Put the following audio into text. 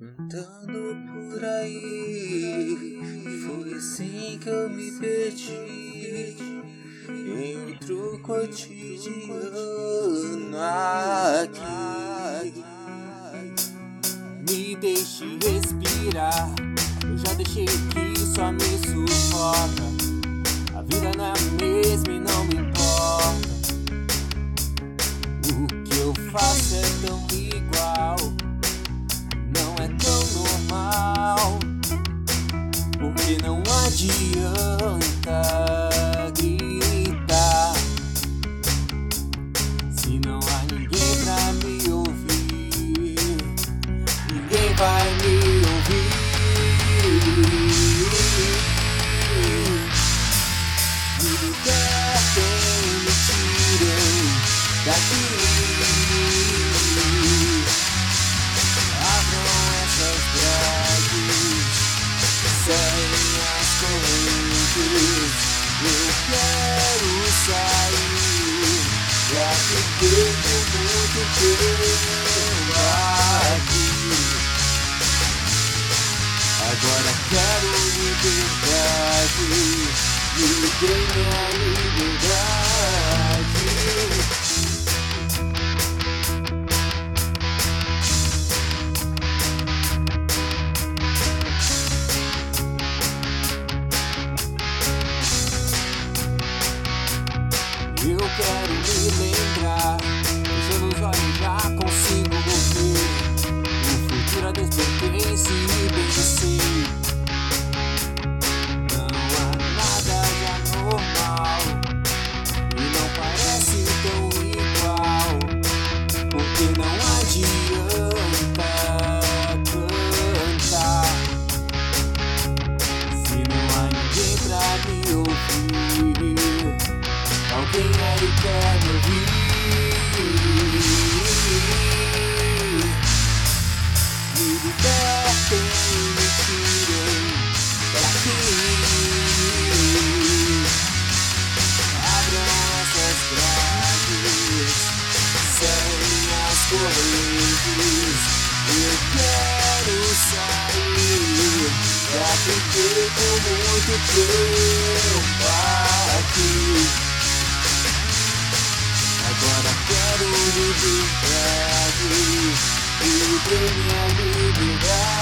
Andando por aí, foi assim que eu me perdi em outro cotidiano aqui. Me deixe respirar, eu já deixei que só me sufoca. A vida não é mesma e não me importa. O que eu faço é tão quero liberdade Me dê minha liberdade Eu quero me lembrar, fechando os olhos já consigo ver o futuro a Deus pertence e bem sei. Não há nada já normal e não parece tão igual, porque não adianta fiquei por muito tempo aqui Liberdade, viver minha liberdade.